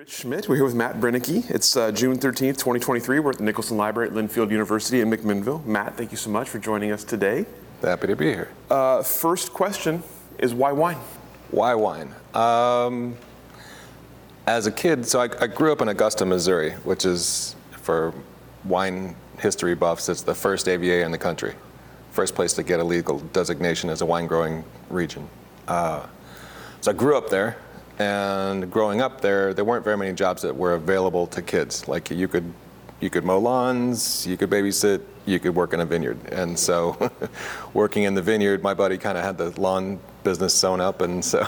Rich Schmidt. We're here with Matt Brennecke. It's uh, June 13th, 2023. We're at the Nicholson Library at Linfield University in McMinnville. Matt, thank you so much for joining us today. Happy to be here. Uh, first question is why wine? Why wine? Um, as a kid, so I, I, grew up in Augusta, Missouri, which is for wine history buffs, it's the first AVA in the country. First place to get a legal designation as a wine growing region. Uh, so I grew up there and growing up there, there weren't very many jobs that were available to kids. Like you could, you could mow lawns, you could babysit, you could work in a vineyard. And so, working in the vineyard, my buddy kind of had the lawn business sewn up, and so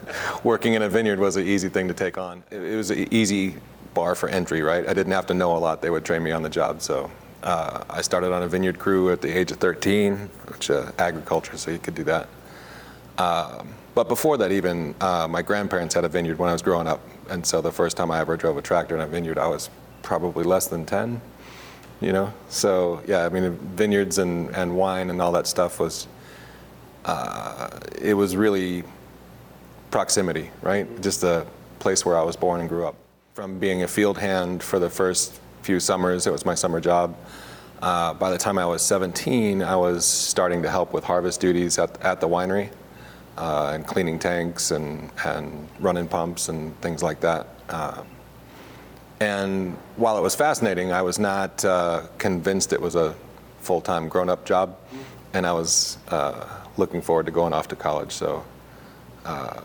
working in a vineyard was an easy thing to take on. It, it was an easy bar for entry, right? I didn't have to know a lot; they would train me on the job. So. Uh, I started on a vineyard crew at the age of 13, which uh, agriculture, so you could do that. Um, but before that, even uh, my grandparents had a vineyard when I was growing up, and so the first time I ever drove a tractor in a vineyard, I was probably less than 10. You know, so yeah, I mean, vineyards and, and wine and all that stuff was, uh, it was really proximity, right? Just the place where I was born and grew up. From being a field hand for the first few summers, it was my summer job. Uh, by the time I was 17, I was starting to help with harvest duties at, at the winery uh, and cleaning tanks and, and running pumps and things like that. Uh, and while it was fascinating, I was not uh, convinced it was a full time grown up job. And I was uh, looking forward to going off to college. So uh,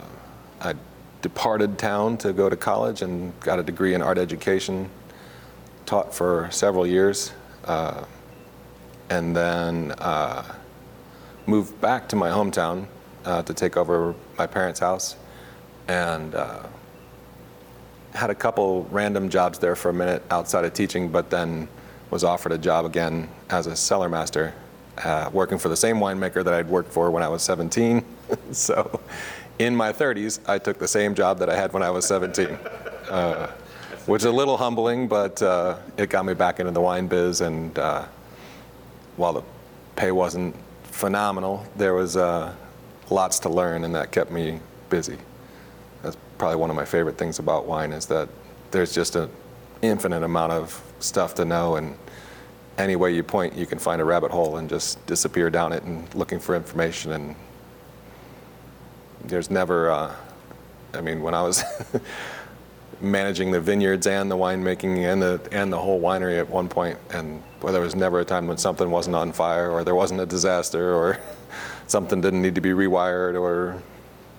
I departed town to go to college and got a degree in art education, taught for several years, uh, and then moved back to my hometown uh, to take over my parents' house, and uh, had a couple random jobs there for a minute outside of teaching, but then was offered a job again as a cellar master, uh, working for the same winemaker that I'd worked for when I was 17. so, in my 30s, I took the same job that I had when I was 17. Uh, which is a little humbling, but uh, it got me back into the wine biz. And uh, while the pay wasn't phenomenal, there was uh, lots to learn, and that kept me busy. That's probably one of my favorite things about wine is that there's just an infinite amount of stuff to know, and any way you point, you can find a rabbit hole and just disappear down it and looking for information. And there's never, uh, I mean, when I was managing the vineyards and the winemaking and the and the whole winery at one point, and well, there was never a time when something wasn't on fire or there wasn't a disaster or something didn't need to be rewired or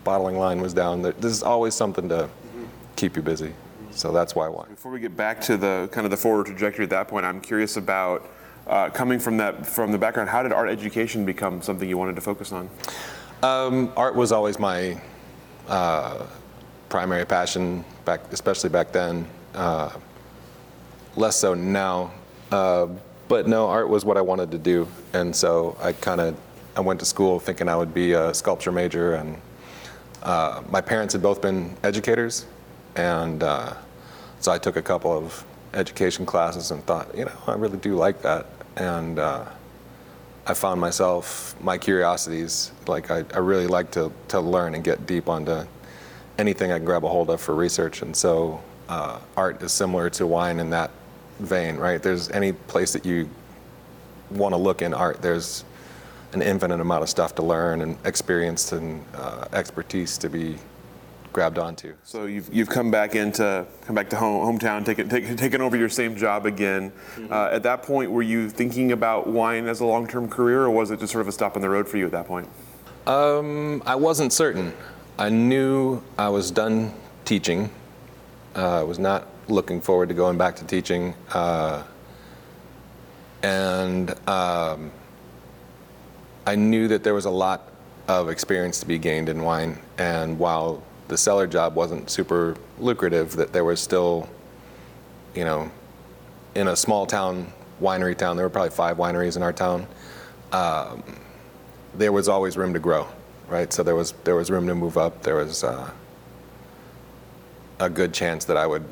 bottling line was down. There's always something to keep you busy. So that's why wine. Before we get back to the kind of the forward trajectory at that point, I'm curious about uh, coming from that from the background. How did art education become something you wanted to focus on? Um, art was always my uh, primary passion back, especially back then. Uh, less so now, uh, but no, art was what I wanted to do, and so I kind of I went to school thinking I would be a sculpture major, and uh, my parents had both been educators, and uh, so I took a couple of education classes and thought, you know, I really do like that, and uh, I found myself my curiosities like I, I really like to to learn and get deep onto anything I can grab a hold of for research, and so uh, art is similar to wine in that vein, right? There's any place that you want to look in art, there's an infinite amount of stuff to learn and experience and uh, expertise to be grabbed onto. So you've, you've come back into come back to home, hometown, taken take, taken over your same job again. Mm-hmm. Uh, at that point, were you thinking about wine as a long term career, or was it just sort of a stop on the road for you at that point? Um, I wasn't certain. I knew I was done teaching. Uh, I was not looking forward to going back to teaching, uh, and. Um, I knew that there was a lot of experience to be gained in wine, and while the cellar job wasn't super lucrative, that there was still, you know, in a small town winery town. There were probably five wineries in our town. Um, there was always room to grow, right? So there was there was room to move up. There was uh, a good chance that I would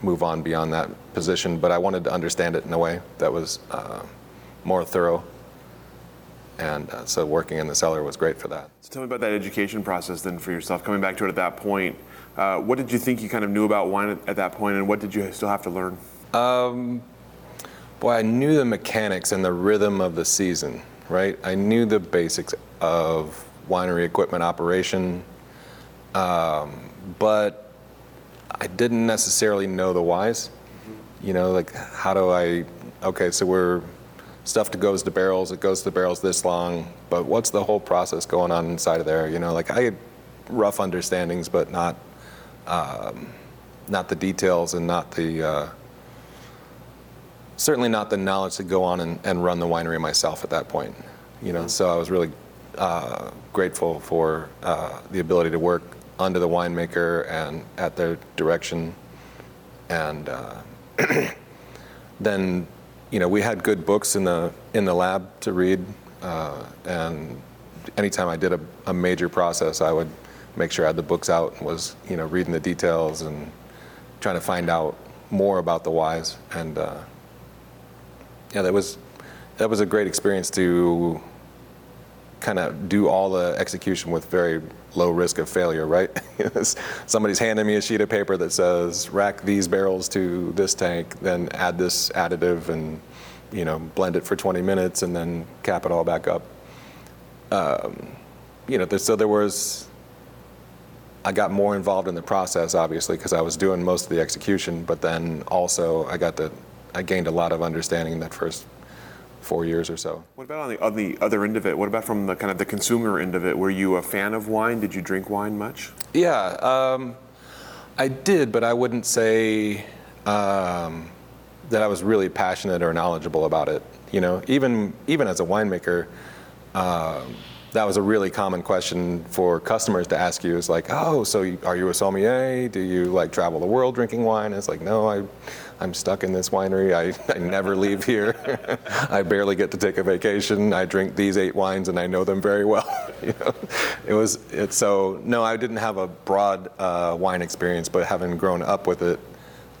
move on beyond that position, but I wanted to understand it in a way that was uh, more thorough. And uh, so working in the cellar was great for that. So tell me about that education process then for yourself. Coming back to it at that point, uh, what did you think you kind of knew about wine at, at that point, and what did you still have to learn? Boy, I knew the mechanics and the rhythm of the season, right? I knew the basics of winery equipment operation, um, but I didn't necessarily know the whys. You know, like how do I? Okay, so we're stuff that goes to barrels. It goes to barrels this long, but what's the whole process going on inside of there? You know, like I had rough understandings, but not um, not the details and not the uh, certainly not the knowledge to go on and, and run the winery myself at that point. You know, so I was really uh, grateful for uh, the ability to work under the winemaker and at their direction. And uh, then, you know, we had good books in the in the lab to read, uh, and anytime I did a, a major process, I would make sure I had the books out and was, you know, reading the details and trying to find out more about the whys and. Uh, yeah, that was that was a great experience to kind of do all the execution with very low risk of failure, right? Somebody's handing me a sheet of paper that says rack these barrels to this tank, then add this additive and you know blend it for 20 minutes and then cap it all back up. Um, you know, so there was. I got more involved in the process, obviously, because I was doing most of the execution. But then also, I got the, I gained a lot of understanding in that first four years or so. What about on the, on the other end of it? What about from the kind of the consumer end of it? Were you a fan of wine? Did you drink wine much? Yeah, um, I did, but I wouldn't say um, that I was really passionate or knowledgeable about it. You know, even even as a winemaker, um, that was a really common question for customers to ask you. Is like, oh, so are you a sommelier? Do you like travel the world drinking wine? And it's like, no, I, I'm stuck in this winery. I, I never leave here. I barely get to take a vacation. I drink these eight wines and I know them very well. you know, it was it. So no, I didn't have a broad uh, wine experience, but having grown up with it,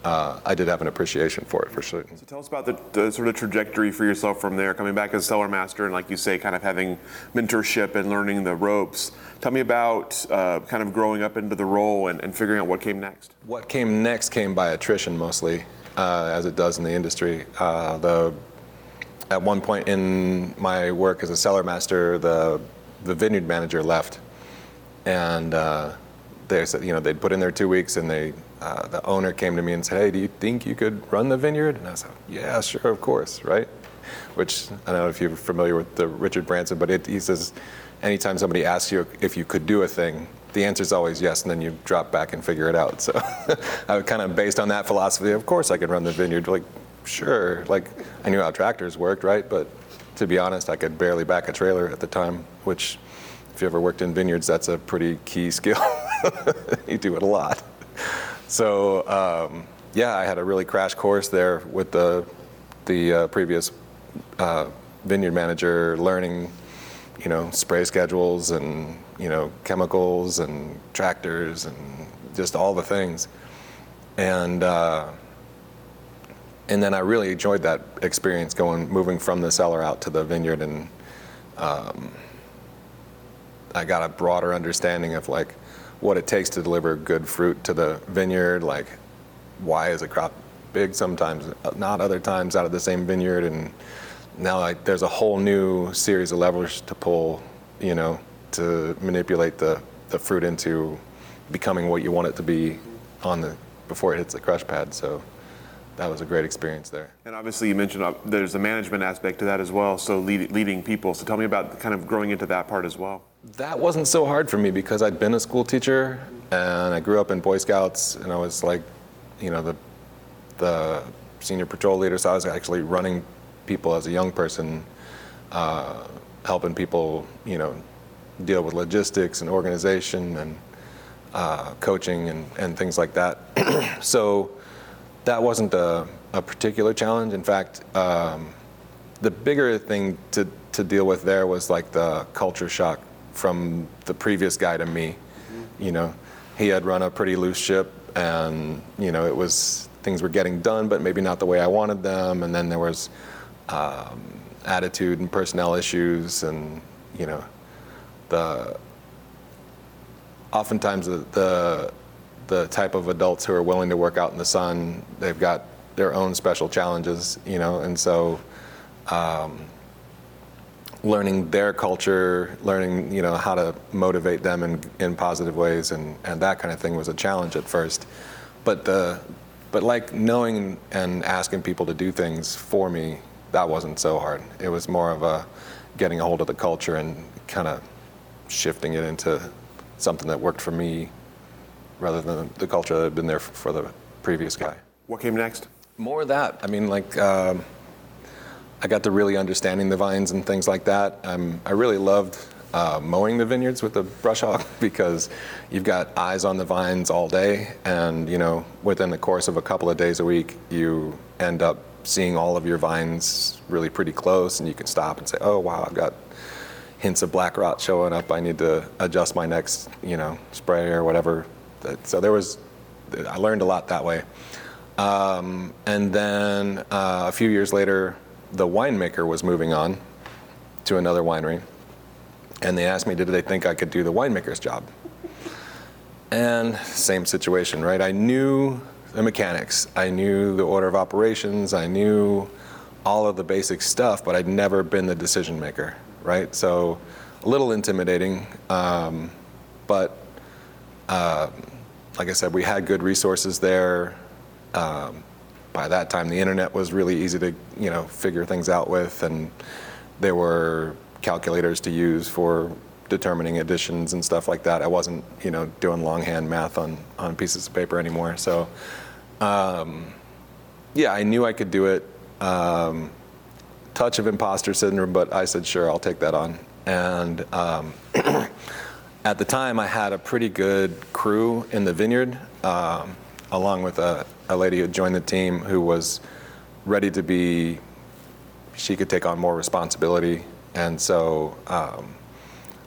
uh, I did have an appreciation for it for sure. So tell us about the, the, sort of trajectory for yourself from there, coming back as cellar master, and like you say, kind of having mentorship and learning the ropes. Tell me about uh, kind of growing up into the role and, and, figuring out what came next. What came next came by attrition mostly, uh, as it does in the industry. Uh, the at one point in my work as a cellar master, the the vineyard manager left, and uh, they said, you know, they'd put in their two weeks and they uh, the owner came to me and said, "Hey, do you think you could run the vineyard?" And I said, "Yeah, sure, of course, right." Which I don't know if you're familiar with the Richard Branson, but it, he says, anytime somebody asks you if you could do a thing, the answer is always yes, and then you drop back and figure it out. So I kind of based on that philosophy. Of course, I could run the vineyard. Like, sure. Like I knew how tractors worked, right? But to be honest, I could barely back a trailer at the time, which if you ever worked in vineyards, that's a pretty key skill. you do it a lot. So um, yeah, I had a really crash course there with the the uh, previous uh, vineyard manager, learning, you know, spray schedules and you know chemicals and tractors and just all the things, and uh, and then I really enjoyed that experience going moving from the cellar out to the vineyard and. Um, I got a broader understanding of like what it takes to deliver good fruit to the vineyard, like why is a crop big sometimes, not other times out of the same vineyard, and now like there's a whole new series of levers to pull, you know, to manipulate the, the fruit into becoming what you want it to be on the before it hits the crush pad. So that was a great experience there. And obviously, you mentioned uh, there's a management aspect to that as well. So lead, leading people. So tell me about kind of growing into that part as well. That wasn't so hard for me because I'd been a school teacher and I grew up in Boy Scouts and I was like, you know, the the senior patrol leader. So I was actually running people as a young person, uh, helping people, you know, deal with logistics and organization and uh, coaching and, and things like that. so that wasn't a a particular challenge. In fact, um, the bigger thing to, to deal with there was like the culture shock from the previous guy to me. You know, he had run a pretty loose ship, and you know, it was things were getting done, but maybe not the way I wanted them. And then there was um, attitude and personnel issues, and you know, the oftentimes the, the the type of adults who are willing to work out in the sun, they've got their own special challenges, you know, and so um, learning their culture, learning, you know, how to motivate them in, in positive ways and, and that kind of thing was a challenge at first. But the, but like knowing and asking people to do things for me, that wasn't so hard. It was more of a getting a hold of the culture and kind of shifting it into something that worked for me rather than the culture that had been there for the previous guy. What came next? More of that. I mean, like, um, I got to really understanding the vines and things like that. Um, I really loved uh, mowing the vineyards with a brush hog because you've got eyes on the vines all day, and you know, within the course of a couple of days a week, you end up seeing all of your vines really pretty close, and you can stop and say, "Oh, wow, I've got." hints of black rot showing up. I need to adjust my next, you know, spray or whatever so there was, I learned a lot that way. Um, and then uh, a few years later, the winemaker was moving on to another winery. And they asked me, did they think I could do the winemaker's job? And same situation, right? I knew the mechanics, I knew the order of operations, I knew all of the basic stuff, but I'd never been the decision maker, right? So a little intimidating, um, but uh, like I said, we had good resources there. Um, by that time, the internet was really easy to you know figure things out with, and there were calculators to use for determining additions and stuff like that. I wasn't you know doing longhand math on on pieces of paper anymore. So um, yeah, I knew I could do it. Um, touch of imposter syndrome, but I said sure, I'll take that on. And um, at the time, I had a pretty good crew in the vineyard, um, along with a, a lady who joined the team who was ready to be, she could take on more responsibility. And so um,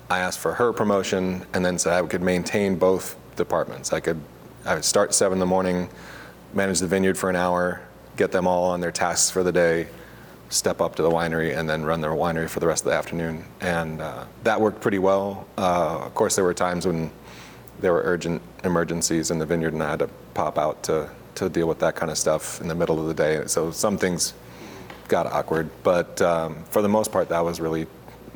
I asked for her promotion and then said I could maintain both departments. I could, I would start seven in the morning, manage the vineyard for an hour, get them all on their tasks for the day, step up to the winery and then run the winery for the rest of the afternoon. And uh, that worked pretty well. Uh, of course, there were times when there were urgent emergencies in the vineyard and I had to pop out to, to deal with that kind of stuff in the middle of the day. So some things got awkward, but um, for the most part, that was really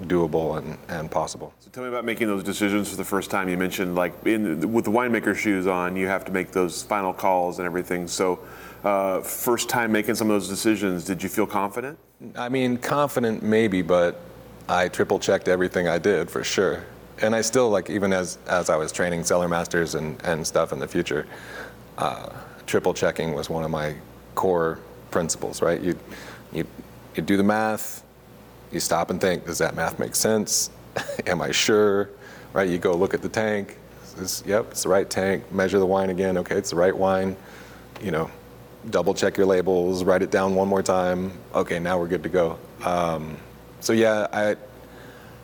doable and, and possible. So tell me about making those decisions for the first time. You mentioned like in, with the winemaker shoes on, you have to make those final calls and everything. So uh, first time making some of those decisions, did you feel confident? I mean, confident maybe, but I triple checked everything I did for sure. And I still like even as as I was training cellar masters and, and stuff in the future, uh, triple checking was one of my core principles, right? You you you do the math, you stop and think, does that math make sense? Am I sure? Right? You go look at the tank. This, yep, it's the right tank. Measure the wine again. Okay, it's the right wine. You know, double check your labels, write it down one more time. Okay, now we're good to go. Um, so yeah, I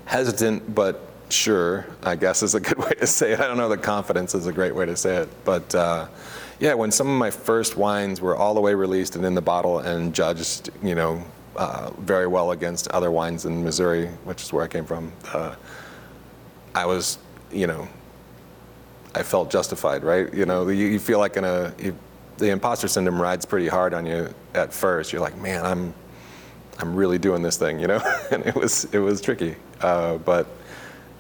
hesitant but sure, I guess is a good way to say it. I don't know that confidence is a great way to say it, but uh, yeah, when some of my first wines were all the way released and in the bottle and judged, you know, uh, very well against other wines in Missouri, which is where I came from, uh, I was, you know, I felt justified, right? You know, you, you feel like in a you, the imposter syndrome rides pretty hard on you at first. You're like, man, I'm I'm really doing this thing, you know, and it was it was tricky, uh, but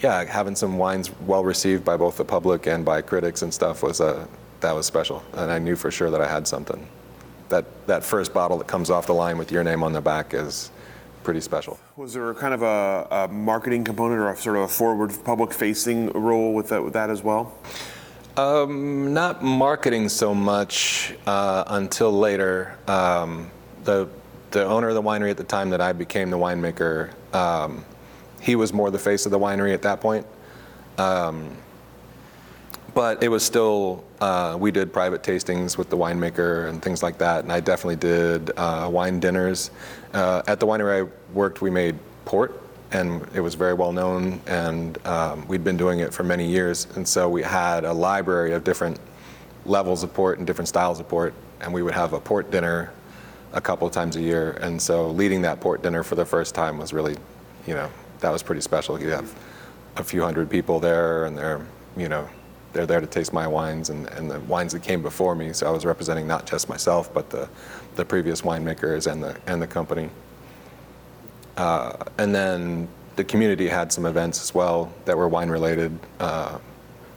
yeah, having some wines well received by both the public and by critics and stuff was a that was special, and I knew for sure that I had something. That that first bottle that comes off the line with your name on the back is pretty special. Was there kind of a, a marketing component or a sort of a forward public-facing role with that, with that as well? Um, not marketing so much uh, until later. Um, the the owner of the winery at the time that I became the winemaker, um, he was more the face of the winery at that point. Um, but it was still, uh, we did private tastings with the winemaker and things like that, and I definitely did uh, wine dinners. Uh, at the winery I worked, we made port, and it was very well known, and um, we'd been doing it for many years, and so we had a library of different levels of port and different styles of port, and we would have a port dinner a couple of times a year, and so leading that port dinner for the first time was really, you know, that was pretty special. You have a few hundred people there, and they're, you know, they're there to taste my wines and, and the wines that came before me. So I was representing not just myself, but the, the previous winemakers and the, and the company. Uh, and then the community had some events as well that were wine related, uh,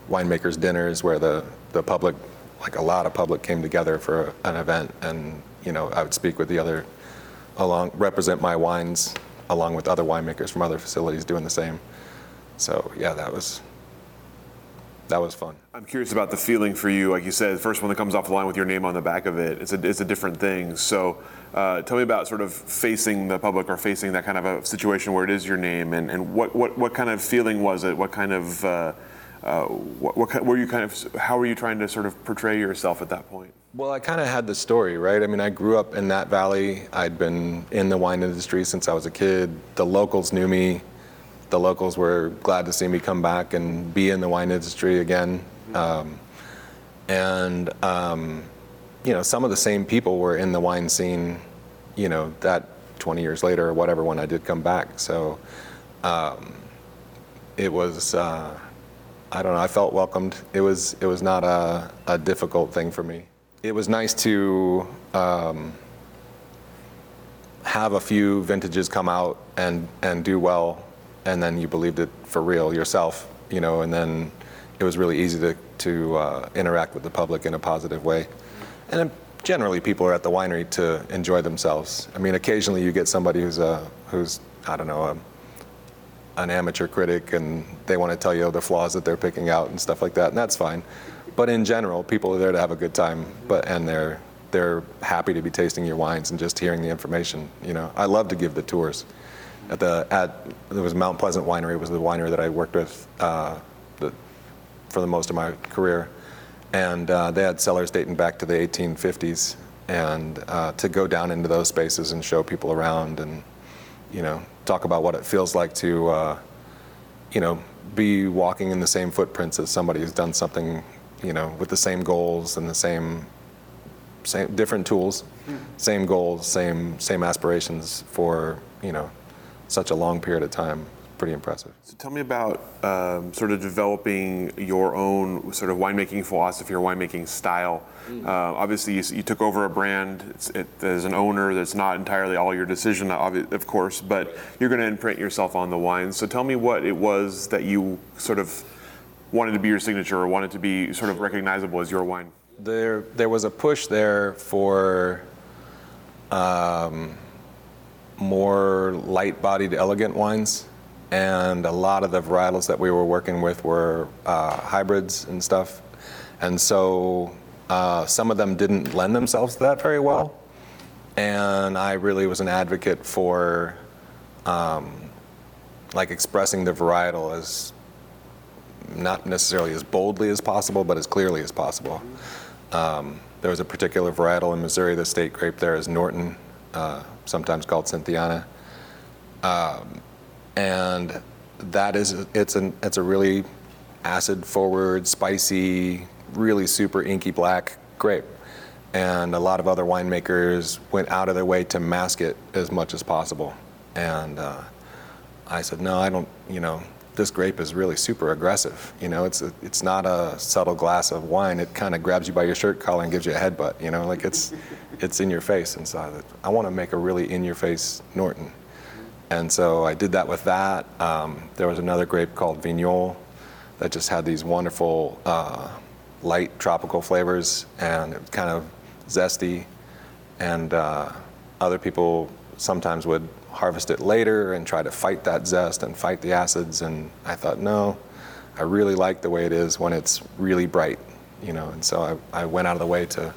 winemakers dinners where the, the public, like a lot of public came together for an event. And, you know, I would speak with the other, along, represent my wines along with other winemakers from other facilities doing the same. So yeah, that was, that was fun. I'm curious about the feeling for you. Like you said, the first one that comes off the line with your name on the back of it, it's a, it's a different thing. So uh, tell me about sort of facing the public or facing that kind of a situation where it is your name and, and what, what, what kind of feeling was it? What kind of, uh, uh, what, what were you kind of, how were you trying to sort of portray yourself at that point? Well, I kind of had the story, right? I mean, I grew up in that valley. I'd been in the wine industry since I was a kid. The locals knew me the locals were glad to see me come back and be in the wine industry again. Um, and um, you know, some of the same people were in the wine scene, you know, that 20 years later or whatever when I did come back. So um, it was, uh, I don't know, I felt welcomed. It was, it was not a, a difficult thing for me. It was nice to um, have a few vintages come out and, and do well and then you believed it for real yourself, you know, and then it was really easy to, to uh, interact with the public in a positive way. And generally, people are at the winery to enjoy themselves. I mean, occasionally you get somebody who's a, who's I don't know, a, an amateur critic, and they want to tell you the flaws that they're picking out and stuff like that, and that's fine. But in general, people are there to have a good time, but and they're they're happy to be tasting your wines and just hearing the information. You know, I love to give the tours at the at there was Mount Pleasant Winery it was the winery that I worked with uh, the, for the most of my career, and uh, they had cellars dating back to the 1850s, and uh, to go down into those spaces and show people around and you know talk about what it feels like to uh, you know be walking in the same footprints as somebody who's done something you know with the same goals and the same same different tools, same goals, same same aspirations for you know such a long period of time. Pretty impressive. So tell me about um, sort of developing your own sort of winemaking philosophy or winemaking style. Mm. Uh, obviously, you, you, took over a brand it, as an owner. That's not entirely all your decision, of course, but you're going to imprint yourself on the wines. So tell me what it was that you sort of wanted to be your signature or wanted to be sort of recognizable as your wine. There, there was a push there for. Um, more light-bodied, elegant wines, and a lot of the varietals that we were working with were uh, hybrids and stuff, and so uh, some of them didn't lend themselves to that very well. And I really was an advocate for um, like expressing the varietal as not necessarily as boldly as possible, but as clearly as possible. Um, there was a particular varietal in Missouri, the state grape there is Norton, uh, sometimes called Cynthiana. Um, and that is, it's, an, it's a really acid forward, spicy, really super inky black grape. And a lot of other winemakers went out of their way to mask it as much as possible. And uh, I said, no, I don't, you know, this grape is really super aggressive. You know, it's a, it's not a subtle glass of wine. It kind of grabs you by your shirt collar and gives you a headbutt. You know, like it's it's in your face. And so I, I want to make a really in your face Norton. And so I did that with that. Um, there was another grape called Vignoles that just had these wonderful uh, light tropical flavors and it was kind of zesty. And uh, other people sometimes would harvest it later and try to fight that zest and fight the acids. And I thought, no, I really like the way it is when it's really bright, you know. And so I, I went out of the way to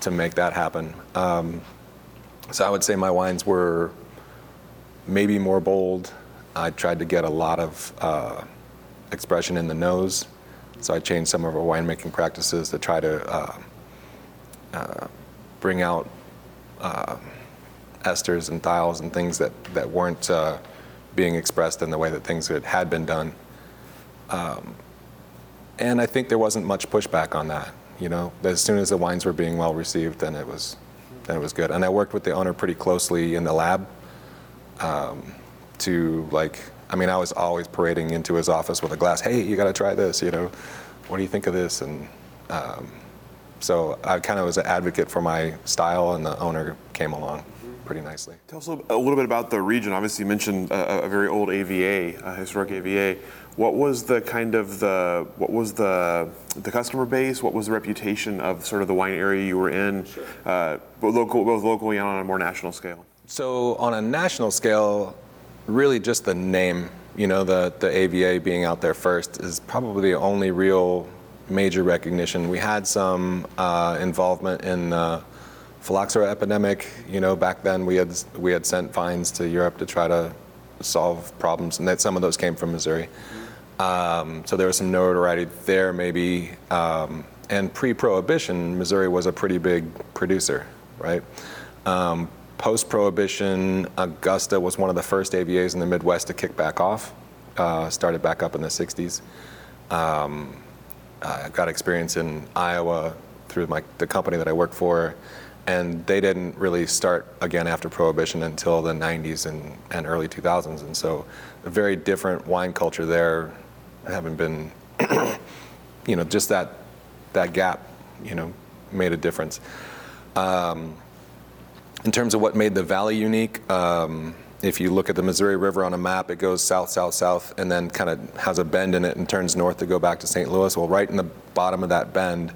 to make that happen. Um, so I would say my wines were maybe more bold. I tried to get a lot of uh, expression in the nose, So I changed some of our winemaking practices to try to uh, uh, bring out uh, esters and thiols and things that, that weren't uh, being expressed in the way that things had, had been done. Um, and I think there wasn't much pushback on that. You know, as soon as the wines were being well received, then it was, then it was good. And I worked with the owner pretty closely in the lab um, to like, I mean, I was always parading into his office with a glass. Hey, you got to try this. You know, what do you think of this? And um, so I kind of was an advocate for my style, and the owner came along pretty nicely. Tell us a little bit about the region. Obviously, you mentioned a, a very old AVA, a historic AVA. What was the kind of the what was the the customer base? What was the reputation of sort of the wine area you were in, sure. uh, both local, both locally and on a more national scale? So on a national scale, really just the name. You know, the the AVA being out there first is probably the only real major recognition. We had some uh, involvement in the phylloxera epidemic. You know, back then we had we had sent vines to Europe to try to solve problems, and that some of those came from Missouri. Um, so there was some notoriety there, maybe. Um, and pre-prohibition, Missouri was a pretty big producer, right? Um, Post-prohibition, Augusta was one of the first AVAs in the Midwest to kick back off. Uh, started back up in the '60s. Um, I got experience in Iowa through my, the company that I work for, and they didn't really start again after Prohibition until the 90s and, and early 2000s. And so, a very different wine culture there, having been, you know, just that that gap, you know, made a difference. Um, in terms of what made the valley unique, um, if you look at the Missouri River on a map, it goes south, south, south, and then kind of has a bend in it and turns north to go back to St. Louis. Well, right in the bottom of that bend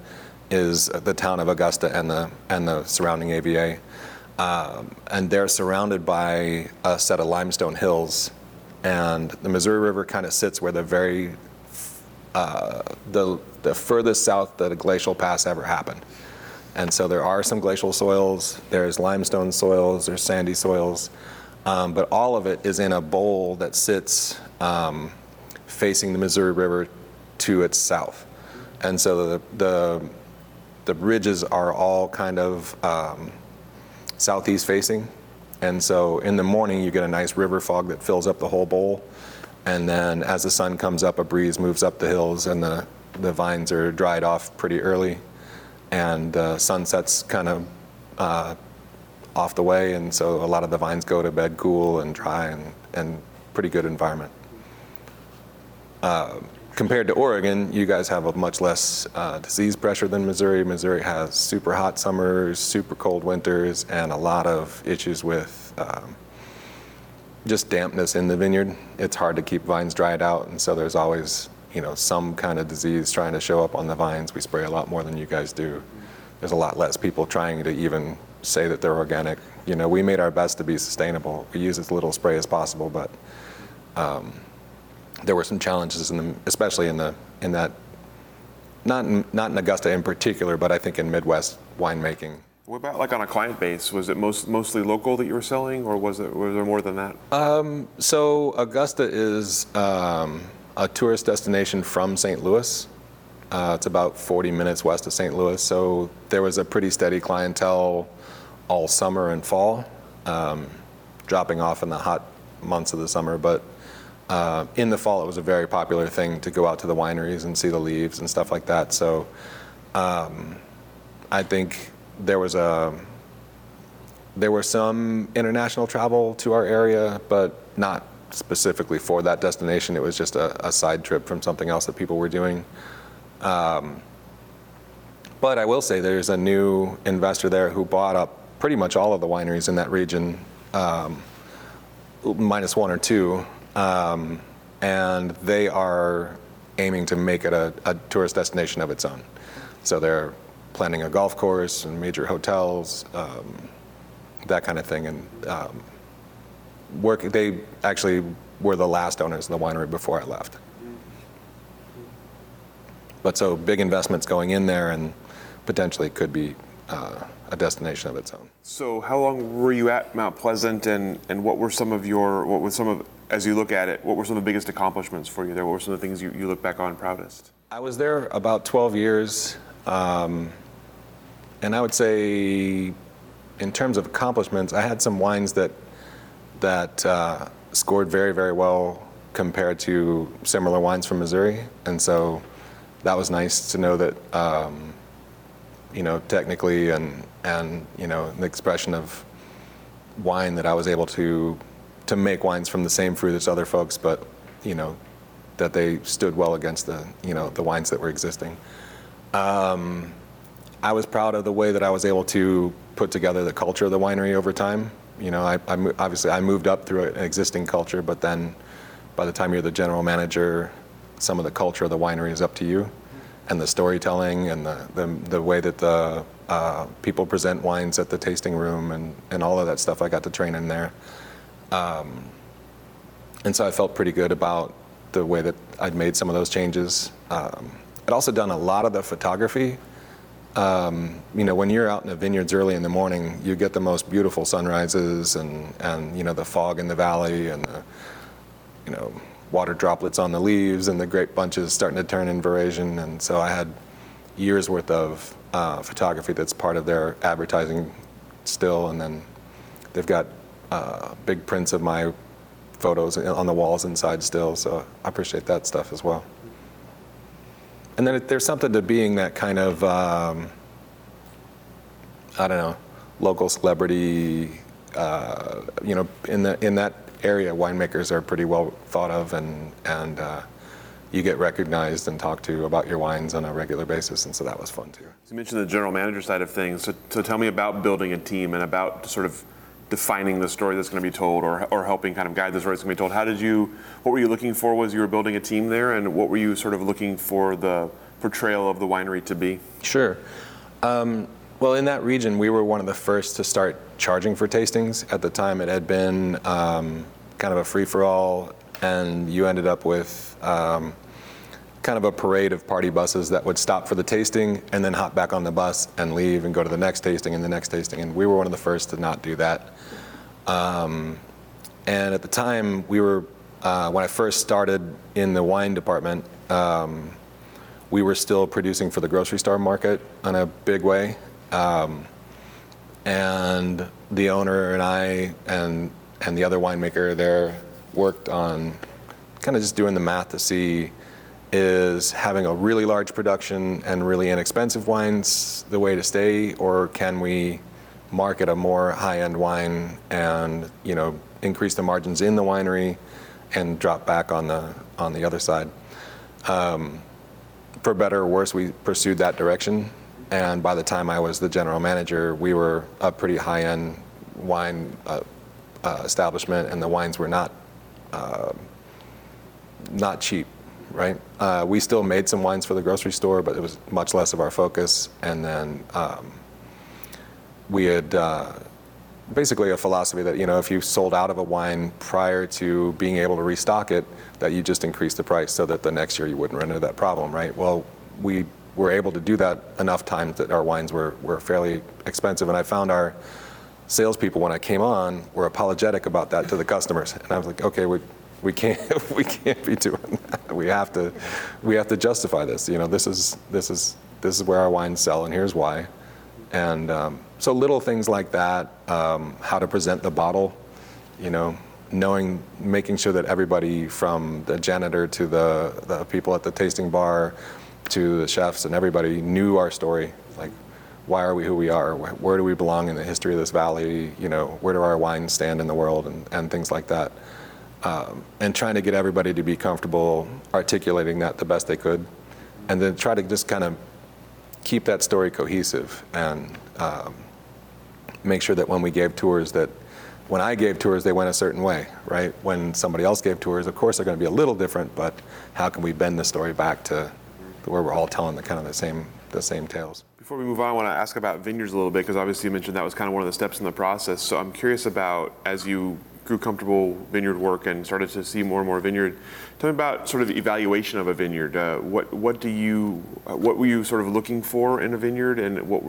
is the town of Augusta and the and the surrounding AVA, um, and they're surrounded by a set of limestone hills, and the Missouri River kind of sits where the very uh, the the furthest south that a glacial pass ever happened. And so there are some glacial soils, there's limestone soils, there's sandy soils. Um, but all of it is in a bowl that sits um, facing the Missouri River to its south. And so the, the, the ridges are all kind of um, southeast facing. And so in the morning, you get a nice river fog that fills up the whole bowl. And then as the sun comes up, a breeze moves up the hills, and the, the vines are dried off pretty early. And the uh, sunsets kind of uh, off the way, and so a lot of the vines go to bed cool and dry and, and pretty good environment. Uh, compared to Oregon, you guys have a much less uh, disease pressure than Missouri. Missouri has super hot summers, super cold winters, and a lot of issues with um, just dampness in the vineyard. It's hard to keep vines dried out, and so there's always you know some kind of disease trying to show up on the vines. We spray a lot more than you guys do. There's a lot less people trying to even say that they're organic. You know, we made our best to be sustainable. We use as little spray as possible, but um, there were some challenges in the, especially in the in that not in, not in Augusta in particular, but I think in Midwest winemaking. What about like on a client base? Was it most, mostly local that you were selling, or was it was there more than that? Um, so Augusta is um, a tourist destination from St. Louis. Uh, it's about 40 minutes west of St. Louis, so there was a pretty steady clientele all summer and fall, um, dropping off in the hot months of the summer. But uh, in the fall, it was a very popular thing to go out to the wineries and see the leaves and stuff like that. So um, I think there was a there was some international travel to our area, but not specifically for that destination. It was just a, a side trip from something else that people were doing. Um, but I will say there's a new investor there who bought up pretty much all of the wineries in that region, um, minus one or two, um, and they are aiming to make it a, a, tourist destination of its own. So they're planning a golf course and major hotels, um, that kind of thing, and um, work. They actually were the last owners of the winery before I left. But so big investments going in there, and potentially could be. Uh, a destination of its own. So, how long were you at Mount Pleasant, and, and what were some of your what was some of as you look at it, what were some of the biggest accomplishments for you there? What were some of the things you, you look back on proudest? I was there about 12 years, um, and I would say, in terms of accomplishments, I had some wines that that uh, scored very, very well compared to similar wines from Missouri, and so that was nice to know that, um, you know, technically and and you know the expression of wine that I was able to to make wines from the same fruit as other folks, but you know that they stood well against the you know the wines that were existing. Um, I was proud of the way that I was able to put together the culture of the winery over time. You know, I, I obviously I moved up through an existing culture, but then by the time you're the general manager, some of the culture of the winery is up to you, and the storytelling and the the, the way that the uh, people present wines at the tasting room and, and all of that stuff. I got to train in there. Um, and so I felt pretty good about the way that I'd made some of those changes. Um, I'd also done a lot of the photography. Um, you know, when you're out in the vineyards early in the morning, you get the most beautiful sunrises and, and you know, the fog in the valley and the, you know, water droplets on the leaves and the grape bunches starting to turn in veraison. And so I had years worth of uh, photography that's part of their advertising still. And then they've got uh, big prints of my photos on the walls inside still. So I appreciate that stuff as well. And then there's something to being that kind of, um, I don't know, local celebrity. Uh, you know, in the in that area, winemakers are pretty well thought of, and and uh, you get recognized and talked to about your wines on a regular basis, and so that was fun too. You mentioned the general manager side of things, so, so tell me about building a team and about sort of defining the story that's going to be told or, or helping kind of guide the story that's going to be told. How did you, what were you looking for was you were building a team there, and what were you sort of looking for the portrayal of the winery to be? Sure. Um, well, in that region, we were one of the first to start charging for tastings. At the time, it had been um, kind of a free for all, and you ended up with um, kind of a parade of party buses that would stop for the tasting and then hop back on the bus and leave and go to the next tasting and the next tasting. And we were one of the first to not do that. Um, and at the time, we were, uh, when I first started in the wine department, um, we were still producing for the grocery store market in a big way. Um, and the owner and I and, and the other winemaker there worked on kind of just doing the math to see is having a really large production and really inexpensive wines the way to stay, or can we market a more high-end wine and you know increase the margins in the winery and drop back on the on the other side? Um, for better or worse, we pursued that direction, and by the time I was the general manager, we were a pretty high-end wine uh, uh, establishment, and the wines were not uh, not cheap right? Uh, we still made some wines for the grocery store, but it was much less of our focus. And then um, we had uh, basically a philosophy that you know if you sold out of a wine prior to being able to restock it, that you just increase the price so that the next year you wouldn't run into that problem, right? Well, we were able to do that enough times that our wines were, were fairly expensive, and I found our salespeople when I came on were apologetic about that to the customers, and I was like, okay, we we can't we can't be doing that. We have to we have to justify this. You know, this is this is this is where our wines sell, and here's why. And um, so little things like that, um, how to present the bottle, you know, knowing, making sure that everybody from the janitor to the, the people at the tasting bar to the chefs and everybody knew our story. Like, why are we who we are? Where, do we belong in the history of this valley? You know, where do our wines stand in the world and, and things like that um, and trying to get everybody to be comfortable articulating that the best they could, and then try to just kind of keep that story cohesive and um, make sure that when we gave tours that when I gave tours, they went a certain way, right? When somebody else gave tours, of course, they're going to be a little different, but how can we bend the story back to where we're all telling the kind of the same the same tales? Before we move on, I want to ask about vineyards a little bit because obviously you mentioned that was kind of one of the steps in the process. So I'm curious about as you grew comfortable vineyard work and started to see more and more vineyard. Tell me about sort of the evaluation of a vineyard. Uh, what what do you uh, what were you sort of looking for in a vineyard, and what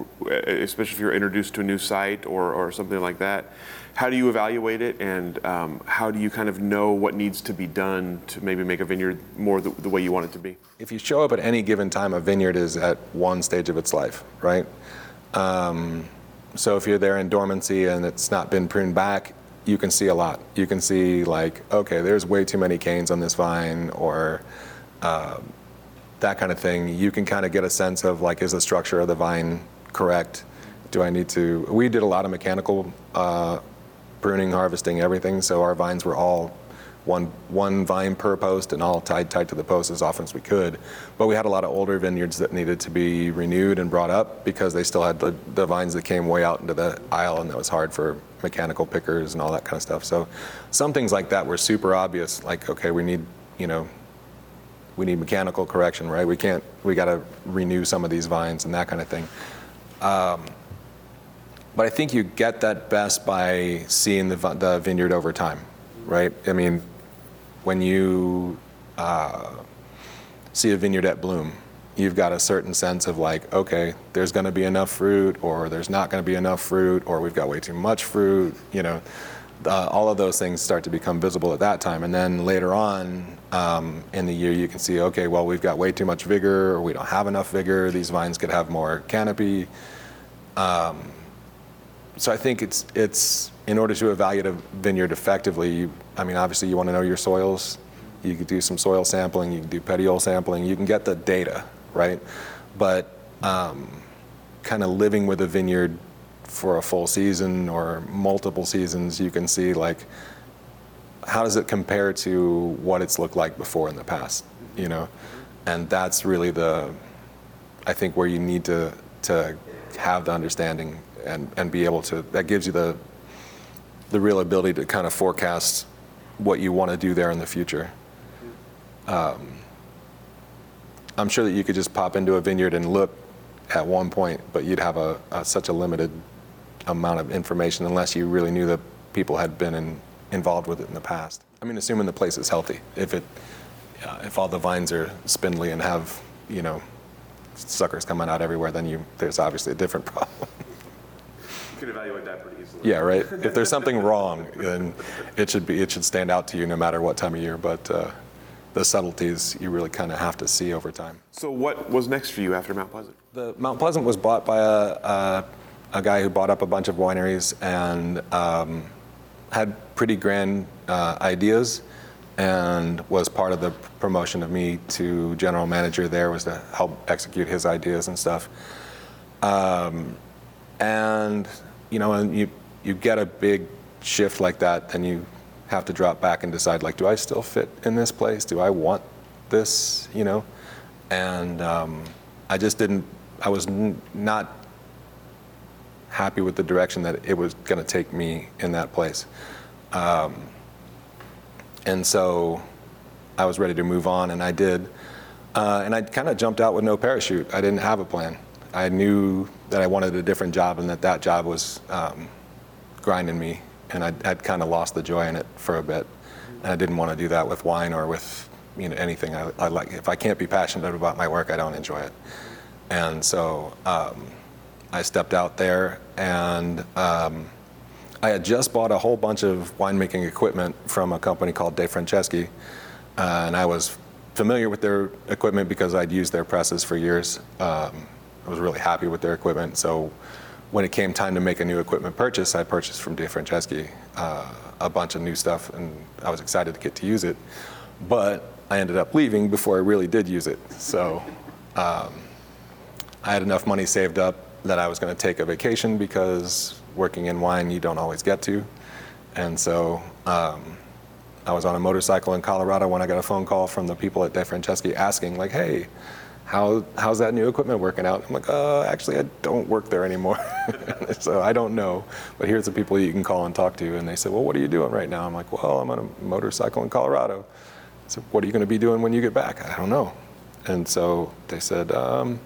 especially if you're introduced to a new site or or something like that. How do you evaluate it, and um, how do you kind of know what needs to be done to maybe make a vineyard more the, the way you want it to be? If you show up at any given time, a vineyard is at one stage of its life, right? Um, so if you're there in dormancy and it's not been pruned back, you can see a lot. You can see like, okay, there's way too many canes on this vine, or uh, that kind of thing. You can kind of get a sense of like, is the structure of the vine correct? Do I need to? We did a lot of mechanical uh, pruning, harvesting, everything. So our vines were all one one vine per post and all tied tight to the post as often as we could. But we had a lot of older vineyards that needed to be renewed and brought up because they still had the, the vines that came way out into the aisle and that was hard for mechanical pickers and all that kind of stuff. So some things like that were super obvious, like okay, we need you know we need mechanical correction, right? We can't we got to renew some of these vines and that kind of thing. Um, but I think you get that best by seeing the, the vineyard over time, right? I mean, when you uh, see a vineyard at bloom, you've got a certain sense of like, okay, there's going to be enough fruit, or there's not going to be enough fruit, or we've got way too much fruit. You know, uh, all of those things start to become visible at that time. And then later on um, in the year, you can see, okay, well, we've got way too much vigor, or we don't have enough vigor. These vines could have more canopy. Um, so I think it's it's in order to evaluate a vineyard effectively, you, I mean, obviously you want to know your soils. You could do some soil sampling, you can do petiole sampling, you can get the data, right? But um, kind of living with a vineyard for a full season or multiple seasons, you can see like how does it compare to what it's looked like before in the past, you know? And that's really the, I think, where you need to to have the understanding and, and be able to, that gives you the, the real ability to kind of forecast what you want to do there in the future. Um, I'm sure that you could just pop into a vineyard and look at one point, but you'd have a, a such a limited amount of information unless you really knew that people had been in, involved with it in the past. I mean, assuming the place is healthy. If it, uh, if all the vines are spindly and have, you know, suckers coming out everywhere, then you there's obviously a different problem. Can evaluate that pretty easily. Yeah, right. If there's something wrong, then it should be it should stand out to you no matter what time of year. But uh, the subtleties you really kind of have to see over time. So what was next for you after Mount Pleasant? The Mount Pleasant was bought by a, a, a guy who bought up a bunch of wineries and um, had pretty grand uh, ideas and was part of the promotion of me to general manager there was to help execute his ideas and stuff. Um, and you know, and you you get a big shift like that, then you have to drop back and decide like, do I still fit in this place? Do I want this? You know, and um, I just didn't. I was n- not happy with the direction that it was going to take me in that place. Um, and so I was ready to move on, and I did. Uh, and I kind of jumped out with no parachute. I didn't have a plan. I knew that I wanted a different job and that that job was um, grinding me, and I'd, I'd kind of lost the joy in it for a bit. And I didn't want to do that with wine or with you know anything. I, I like if I can't be passionate about my work, I don't enjoy it. And so um, I stepped out there, and um, I had just bought a whole bunch of winemaking equipment from a company called Defranceschi, uh, and I was familiar with their equipment because I'd used their presses for years. Um, I was really happy with their equipment. So when it came time to make a new equipment purchase, I purchased from Defranceschi uh, a bunch of new stuff, and I was excited to get to use it. But I ended up leaving before I really did use it. So um, I had enough money saved up that I was going to take a vacation because working in wine you don't always get to. And so um, I was on a motorcycle in Colorado when I got a phone call from the people at Defranceschi asking, like, hey, how, how's that new equipment working out? I'm like, uh, actually, I don't work there anymore. so I don't know. But here's the people you can call and talk to. And they said, well, what are you doing right now? I'm like, well, I'm on a motorcycle in Colorado. Said, what are you going to be doing when you get back? I don't know. And so they said, um,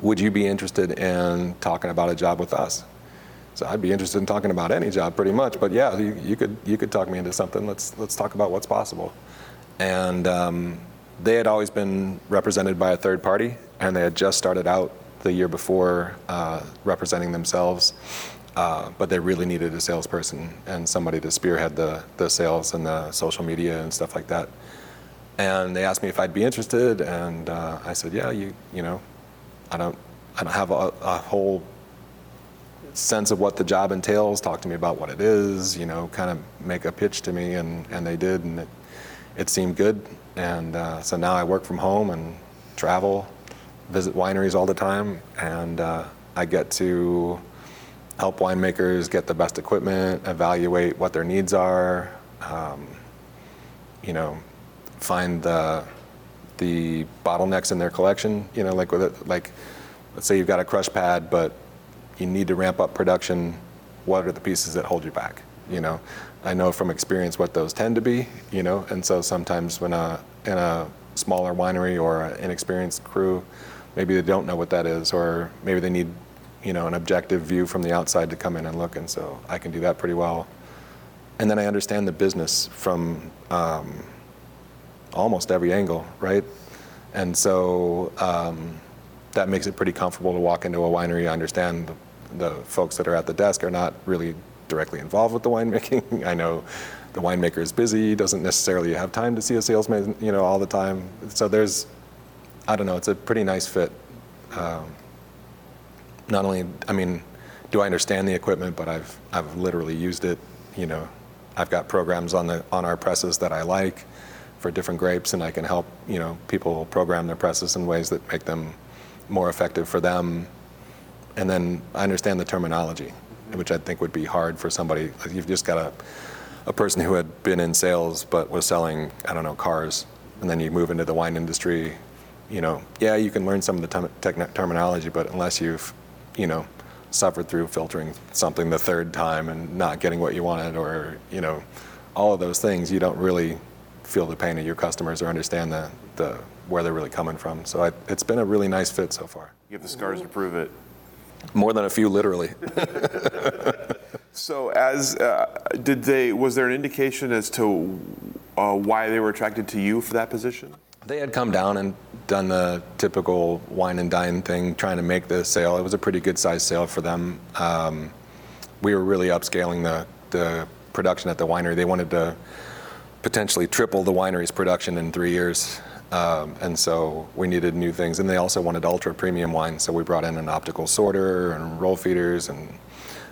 would you be interested in talking about a job with us? So I'd be interested in talking about any job pretty much. But yeah, you, you could you could talk me into something. Let's let's talk about what's possible. And um, they had always been represented by a third party, and they had just started out the year before uh, representing themselves. Uh, but they really needed a salesperson and somebody to spearhead the, the sales and the social media and stuff like that. And they asked me if I'd be interested, and uh, I said, yeah, you, you know, I don't, I don't have a, a whole sense of what the job entails. Talk to me about what it is, you know, kind of make a pitch to me, and, and they did, and it, it seemed good. And uh, so now I work from home and travel, visit wineries all the time, and uh, I get to help winemakers get the best equipment, evaluate what their needs are, um, you know, find the, the bottlenecks in their collection. You know, like with it, like, let's say you've got a crush pad, but you need to ramp up production. What are the pieces that hold you back? You know, I know from experience what those tend to be. You know, and so sometimes when a in a smaller winery or an inexperienced crew, maybe they don't know what that is, or maybe they need you know, an objective view from the outside to come in and look, and so I can do that pretty well. And then I understand the business from um, almost every angle, right? And so um, that makes it pretty comfortable to walk into a winery. I understand the, the folks that are at the desk are not really directly involved with the winemaking. I know the winemaker is busy, doesn't necessarily have time to see a salesman, you know, all the time. So there's, I don't know, it's a pretty nice fit. Um, not only, I mean, do I understand the equipment, but I've, I've literally used it. You know, I've got programs on the on our presses that I like for different grapes, and I can help you know people program their presses in ways that make them more effective for them. And then I understand the terminology, which I think would be hard for somebody. You've just got a a person who had been in sales but was selling I don't know cars, and then you move into the wine industry. You know, yeah, you can learn some of the te- terminology, but unless you've you know, suffered through filtering something the third time and not getting what you wanted, or you know, all of those things, you don't really feel the pain of your customers or understand the, the where they're really coming from. So I, it's been a really nice fit so far. You have the scars to prove it. More than a few, literally. so, as uh, did they? Was there an indication as to uh, why they were attracted to you for that position? They had come down and done the typical wine and dine thing, trying to make the sale. It was a pretty good sized sale for them. Um, we were really upscaling the, the production at the winery. They wanted to potentially triple the winery's production in three years. Um, and so we needed new things. And they also wanted ultra premium wine. So we brought in an optical sorter and roll feeders and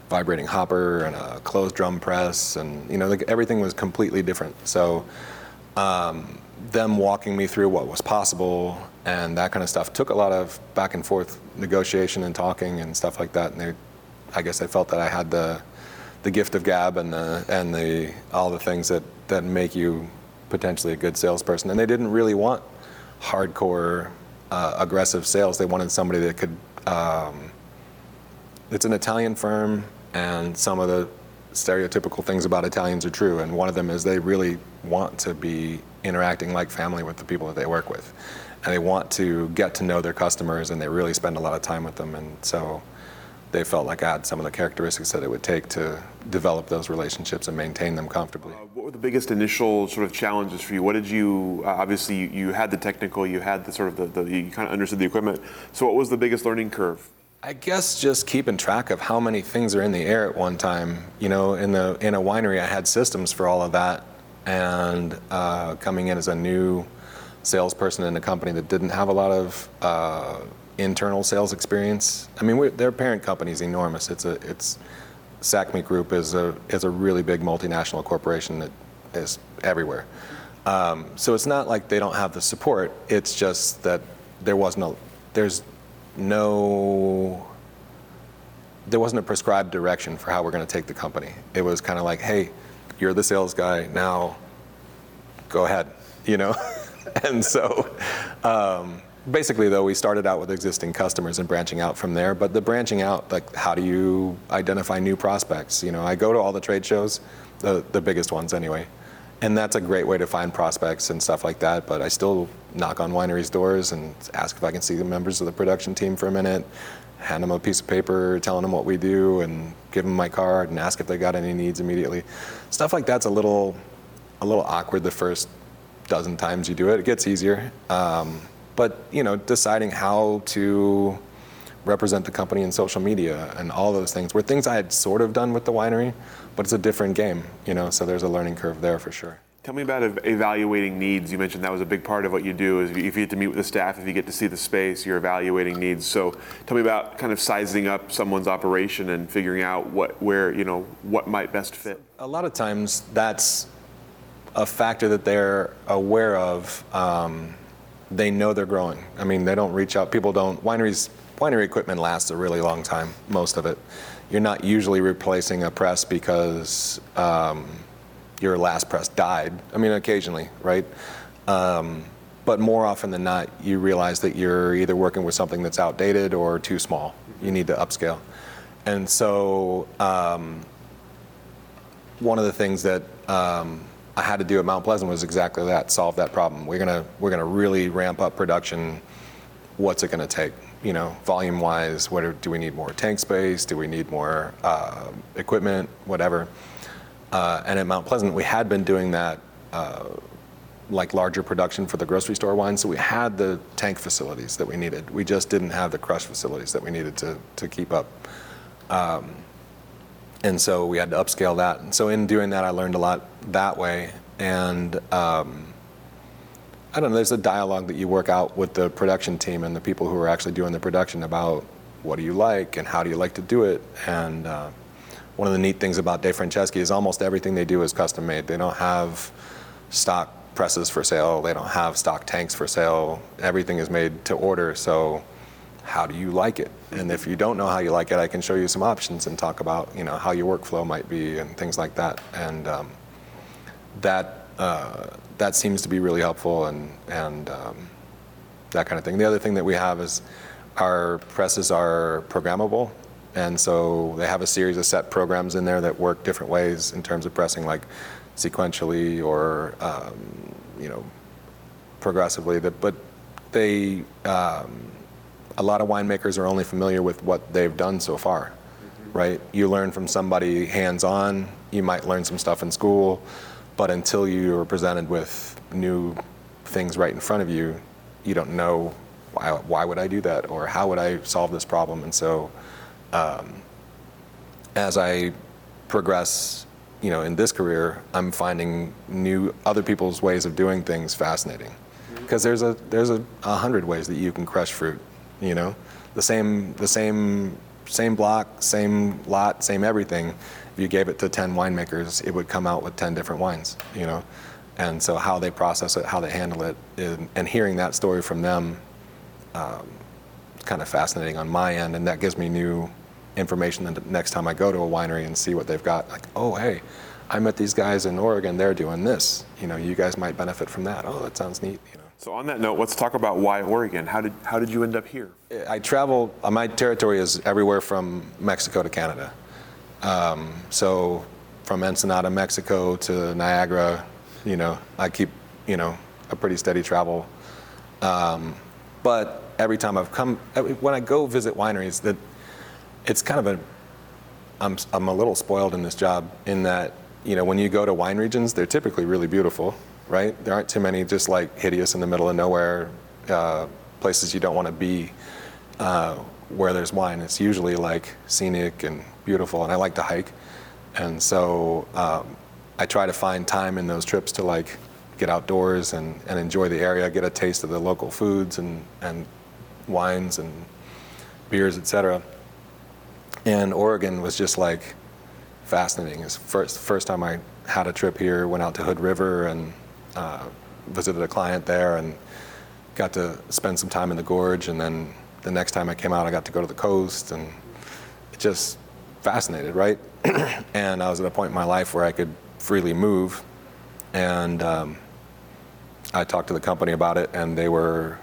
vibrating hopper and a closed drum press. And, you know, like everything was completely different. So um, them walking me through what was possible and that kind of stuff took a lot of back and forth negotiation and talking and stuff like that. And they, I guess I felt that I had the the gift of gab and the and the all the things that that make you potentially a good salesperson. And they didn't really want hardcore uh, aggressive sales. They wanted somebody that could. Um, it's an Italian firm, and some of the stereotypical things about Italians are true. And one of them is they really want to be interacting like family with the people that they work with. And they want to get to know their customers and they really spend a lot of time with them. And so they felt like I had some of the characteristics that it would take to develop those relationships and maintain them comfortably. Uh, what were the biggest initial sort of challenges for you? What did you, uh, obviously, you, you, had the technical, you had the sort of the, the, you kind of understood the equipment. So what was the biggest learning curve? I guess just keeping track of how many things are in the air at one time. You know, in the in a winery, I had systems for all of that, and uh, coming in as a new salesperson in a company that didn't have a lot of uh, internal sales experience. I mean, their parent company is enormous. It's a it's SACMI Group is a is a really big multinational corporation that is everywhere. Um, so it's not like they don't have the support. It's just that there wasn't a there's no there wasn't a prescribed direction for how we're going to take the company. It was kind of like, hey, you're the sales guy now. Go ahead, you know. and so, um, basically, though, we started out with existing customers and branching out from there. But the branching out, like, how do you identify new prospects? You know, I go to all the trade shows, the the biggest ones anyway, and that's a great way to find prospects and stuff like that. But I still knock on wineries' doors and ask if I can see the members of the production team for a minute. hand them a piece of paper telling them what we do and give them my card and ask if they got any needs immediately. Stuff like that's a little, a little awkward the first dozen times you do it. It gets easier. Um, but, you know, deciding how to represent the company in social media and all those things were things I had sort of done with the winery, but it's a different game, you know, so there's a learning curve there for sure. Tell me about evaluating needs. You mentioned that was a big part of what you do. Is if you get to meet with the staff, if you get to see the space, you're evaluating needs. So tell me about kind of sizing up someone's operation and figuring out what, where, you know, what might best fit. A lot of times that's a factor that they're aware of. Um, they know they're growing. I mean, they don't reach out. People don't. Wineries, winery equipment lasts a really long time. Most of it. You're not usually replacing a press because um, your last press died. I mean, occasionally, right? Um, but more often than not, you realize that you're either working with something that's outdated or too small. You need to upscale. And so, um, one of the things that um, I had to do at Mount Pleasant was exactly that: solve that problem. We're gonna we're gonna really ramp up production. What's it gonna take? You know, volume-wise, what are, do we need more tank space? Do we need more uh, equipment? Whatever. Uh, and at Mount Pleasant, we had been doing that, uh, like larger production for the grocery store wine. So we had the tank facilities that we needed. We just didn't have the crush facilities that we needed to to keep up. Um, and so we had to upscale that. And so in doing that, I learned a lot that way. And um, I don't know. There's a dialogue that you work out with the production team and the people who are actually doing the production about what do you like and how do you like to do it. And uh, one of the neat things about Defranceschi is almost everything they do is custom made. They don't have stock presses for sale. They don't have stock tanks for sale. Everything is made to order. So how do you like it? And if you don't know how you like it, I can show you some options and talk about you know how your workflow might be and things like that. And um, that uh, that seems to be really helpful and and um, that kind of thing. The other thing that we have is our presses are programmable, and so they have a series of set programs in there that work different ways in terms of pressing, like sequentially or um, you know progressively. But they um, a lot of winemakers are only familiar with what they've done so far, right? You learn from somebody hands-on. You might learn some stuff in school, but until you are presented with new things right in front of you, you don't know why, why would I do that or how would I solve this problem. And so, um, as I progress, you know, in this career, I'm finding new other people's ways of doing things fascinating, because there's a there's a, a hundred ways that you can crush fruit you know? The same the same same block same lot same everything you gave it to 10 winemakers it would come out with 10 different wines you know and so how they process it how they handle it and, and hearing that story from them um, kind of fascinating on my end and that gives me new information the next time i go to a winery and see what they've got like oh hey i met these guys in oregon they're doing this you know you guys might benefit from that oh that sounds neat you know So on that note, let's talk about why Oregon. How did how did you end up here? I travel, my territory is everywhere from Mexico to Canada. Um, so from Ensenada, Mexico to Niagara, you know, I keep, you know, a pretty steady travel. Um, but every time I've come, when I go visit wineries, that it's kind of a, I'm, I'm a little spoiled in this job in that, you know, when you go to wine regions, they're typically really beautiful, right? There aren't too many just like hideous in the middle of nowhere uh, places you don't want to be uh, where there's wine. It's usually like scenic and beautiful, and I like to hike, and so um, I try to find time in those trips to like get outdoors and, and enjoy the area, get a taste of the local foods and, and wines and beers, etc. And Oregon was just like fascinating. It's first first time I had a trip here, went out to Hood River and uh, visited a client there and got to spend some time in the gorge. And then the next time I came out, I got to go to the coast and it just fascinated, right? and I was at a point in my life where I could freely move. And um, I talked to the company about it, and they were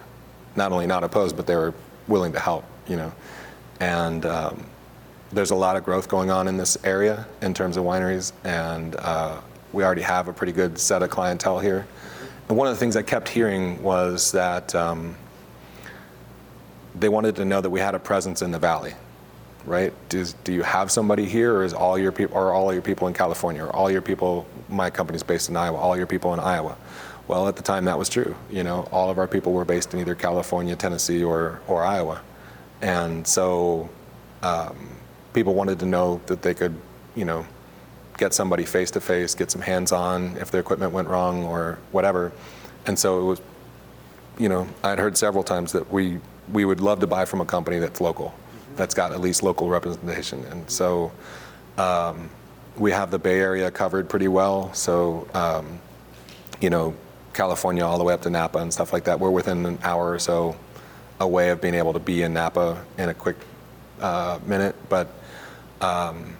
not only not opposed, but they were willing to help, you know. And um, there's a lot of growth going on in this area in terms of wineries, and uh, we already have a pretty good set of clientele here. And one of the things I kept hearing was that um, they wanted to know that we had a presence in the valley, right? Do you have somebody here, or is all your people, or all your people in California, or all your people? My company's based in Iowa. All your people in Iowa. Well, at the time, that was true. You know, all of our people were based in either California, Tennessee, or or Iowa, and so um, people wanted to know that they could, you know, get somebody face to face, get some hands on if their equipment went wrong or whatever. And so it was, you know, I'd heard several times that we we would love to buy from a company that's local, that's got at least local representation. And so um, we have the Bay Area covered pretty well. So, um, you know, California all the way up to Napa and stuff like that. We're within an hour or so away of being able to be in Napa in a quick uh, minute. But um,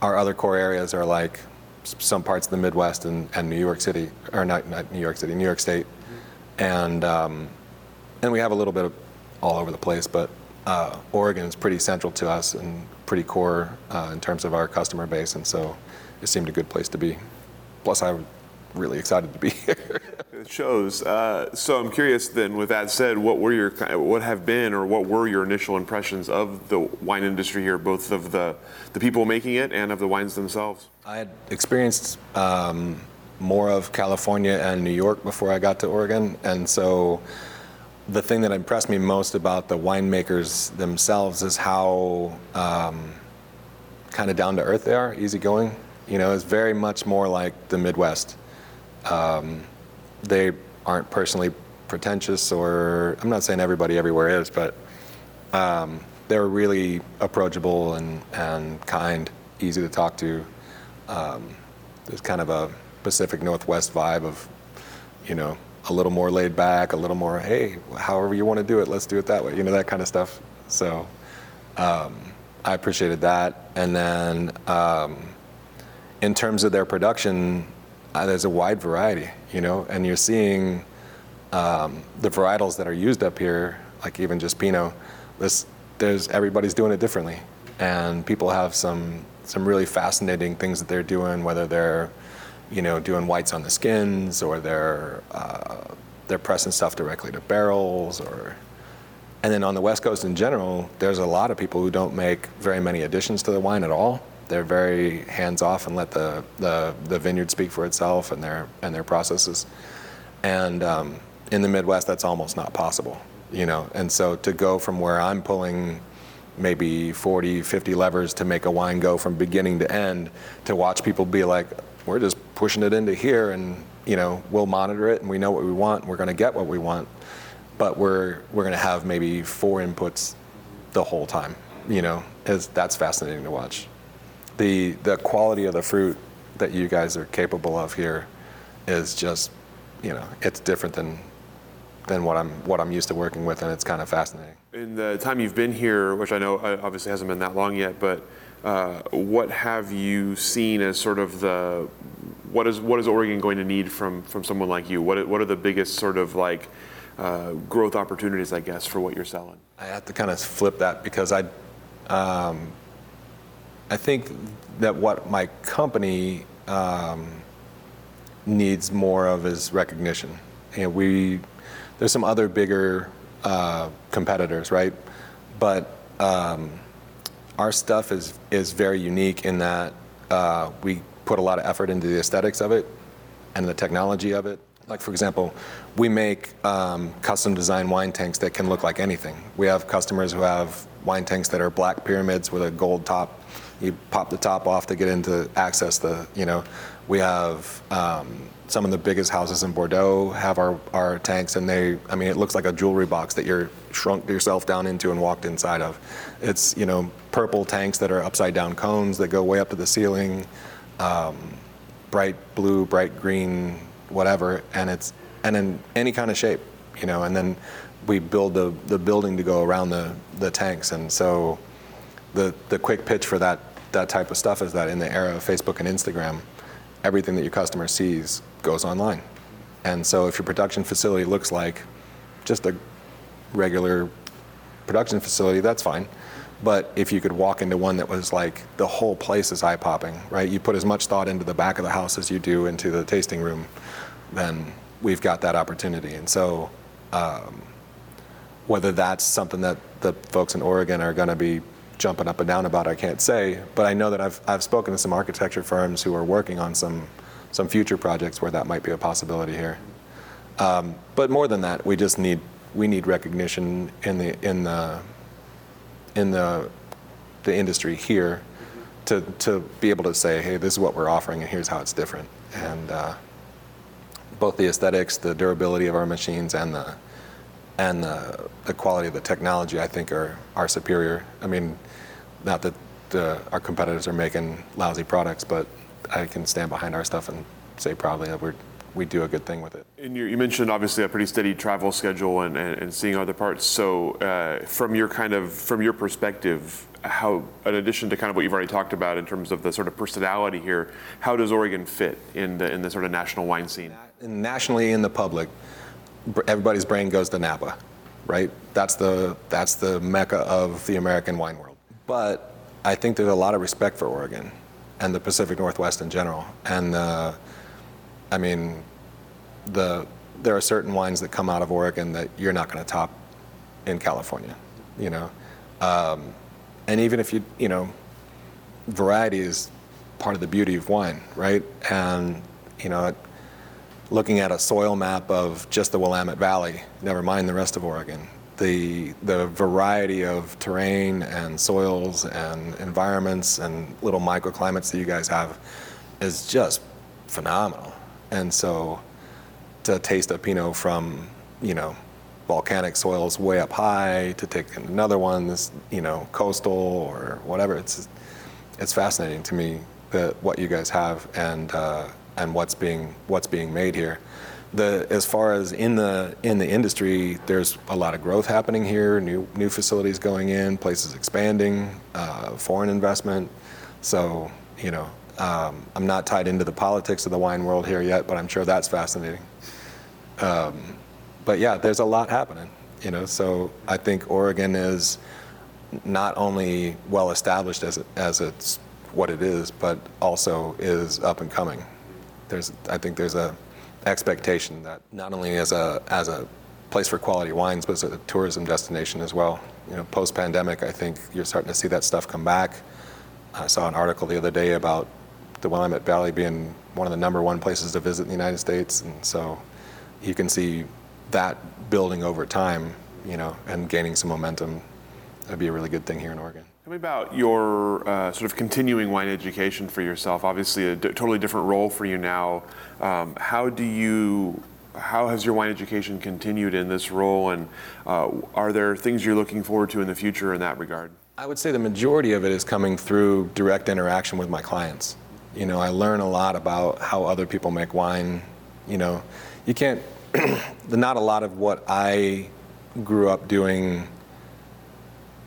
our other core areas are like some parts of the Midwest and, and New York City, or not, not New York City, New York State. And, um, and we have a little bit of all over the place, but uh, Oregon is pretty central to us and pretty core uh, in terms of our customer base. And so it seemed a good place to be. Plus, I'm really excited to be here. It shows. Uh, so I'm curious then, with that said, what were your, what have been or what were your initial impressions of the wine industry here, both of the, the people making it and of the wines themselves? I had experienced um, more of California and New York before I got to Oregon, and so the thing that impressed me most about the winemakers themselves is how um, kind of down to earth they are, easygoing. You know, it's very much more like the Midwest. Um, they aren't personally pretentious, or I'm not saying everybody everywhere is, but um, they're really approachable and, and kind, easy to talk to. Um, there's kind of a Pacific Northwest vibe of, you know, a little more laid back, a little more, hey, however you want to do it, let's do it that way, you know, that kind of stuff. So um, I appreciated that. And then um, in terms of their production, uh, there's a wide variety, you know, and you're seeing um, the varietals that are used up here, like even just Pinot, this, there's everybody's doing it differently, and people have some some really fascinating things that they're doing, whether they're, you know, doing whites on the skins or they're uh, they're pressing stuff directly to barrels, or and then on the West Coast in general, there's a lot of people who don't make very many additions to the wine at all. They're very hands off and let the, the, the vineyard speak for itself and their and their processes. And um, in the Midwest, that's almost not possible, you know. And so to go from where I'm pulling maybe 40, 50 levers to make a wine go from beginning to end, to watch people be like, we're just pushing it into here, and you know, we'll monitor it, and we know what we want, and we're going to get what we want, but we're we're going to have maybe four inputs the whole time, you know. Is that's fascinating to watch. The the quality of the fruit that you guys are capable of here is just, you know, it's different than than what I'm what I'm used to working with, and it's kind of fascinating. In the time you've been here, which I know uh, obviously hasn't been that long yet, but uh, what have you seen as sort of the what is what is Oregon going to need from from someone like you? What what are the biggest sort of like uh, growth opportunities, I guess, for what you're selling? I have to kind of flip that because I, um, I think that what my company um, needs more of is recognition. We there's some other bigger uh, competitors, right? But um, our stuff is is very unique in that uh, we put a lot of effort into the aesthetics of it and the technology of it. Like for example, we make um, custom designed wine tanks that can look like anything. We have customers who have wine tanks that are black pyramids with a gold top. You pop the top off to get into access the, you know. We have um, some of the biggest houses in Bordeaux have our, our tanks, and they, I mean, it looks like a jewelry box that you're shrunk yourself down into and walked inside of. It's, you know, purple tanks that are upside down cones that go way up to the ceiling, um, bright blue, bright green, whatever, and it's, and in any kind of shape, you know, and then we build the, the building to go around the, the tanks. And so the, the quick pitch for that, that type of stuff is that in the era of Facebook and Instagram, everything that your customer sees goes online. And so if your production facility looks like just a regular production facility, that's fine. But if you could walk into one that was like the whole place is eye popping, right? You put as much thought into the back of the house as you do into the tasting room, then we've got that opportunity. And so um, whether that's something that the folks in Oregon are going to be jumping up and down about, I can't say. But I know that I've, I've spoken to some architecture firms who are working on some, some future projects where that might be a possibility here. Um, but more than that, we just need we need recognition in the in the in the the industry here to to be able to say, hey, this is what we're offering, and here's how it's different. And uh, both the aesthetics, the durability of our machines, and the and the, the quality of the technology, I think, are are superior. I mean, not that the, our competitors are making lousy products, but I can stand behind our stuff and say proudly that we're we do a good thing with it. And you, you mentioned obviously a pretty steady travel schedule and, and, and seeing other parts. So uh, from your kind of from your perspective, how in addition to kind of what you've already talked about in terms of the sort of personality here, how does Oregon fit in the in the sort of national wine scene? Nationally, in the public, everybody's brain goes to Napa, right? That's the that's the mecca of the American wine world. But I think there's a lot of respect for Oregon and the Pacific Northwest in general, and. Uh, I mean, the there are certain wines that come out of Oregon that you're not going to top in California, you know. Um, and even if you, you know, variety is part of the beauty of wine, right? And you know, looking at a soil map of just the Willamette Valley, never mind the rest of Oregon, the the variety of terrain and soils and environments and little microclimates that you guys have is just phenomenal. And so to taste a Pinot from, you know, volcanic soils way up high, to take another one that's, you know, coastal or whatever, it's, it's fascinating to me that what you guys have and, uh, and what's being, what's being made here. The, as far as in the in the industry, there's a lot of growth happening here. New new facilities going in, places expanding, uh, foreign investment. So you know, um, I'm not tied into the politics of the wine world here yet, but I'm sure that's fascinating. Um, but yeah, there's a lot happening, you know. So I think Oregon is not only well established as it, as it's what it is, but also is up and coming. There's, I think there's a expectation that not only as a as a place for quality wines, but as a tourism destination as well. You know, post pandemic, I think you're starting to see that stuff come back. I saw an article the other day about the Willamette Valley being one of the number one places to visit in the United States, and so you can see that building over time, you know, and gaining some momentum. That'd be a really good thing here in Oregon. Tell me about your uh, sort of continuing wine education for yourself. Obviously, a d- totally different role for you now. Um, how do you how has your wine education continued in this role, and uh, are there things you're looking forward to in the future in that regard? I would say the majority of it is coming through direct interaction with my clients. You know, I learn a lot about how other people make wine. You know, you can't, not a lot of what I grew up doing,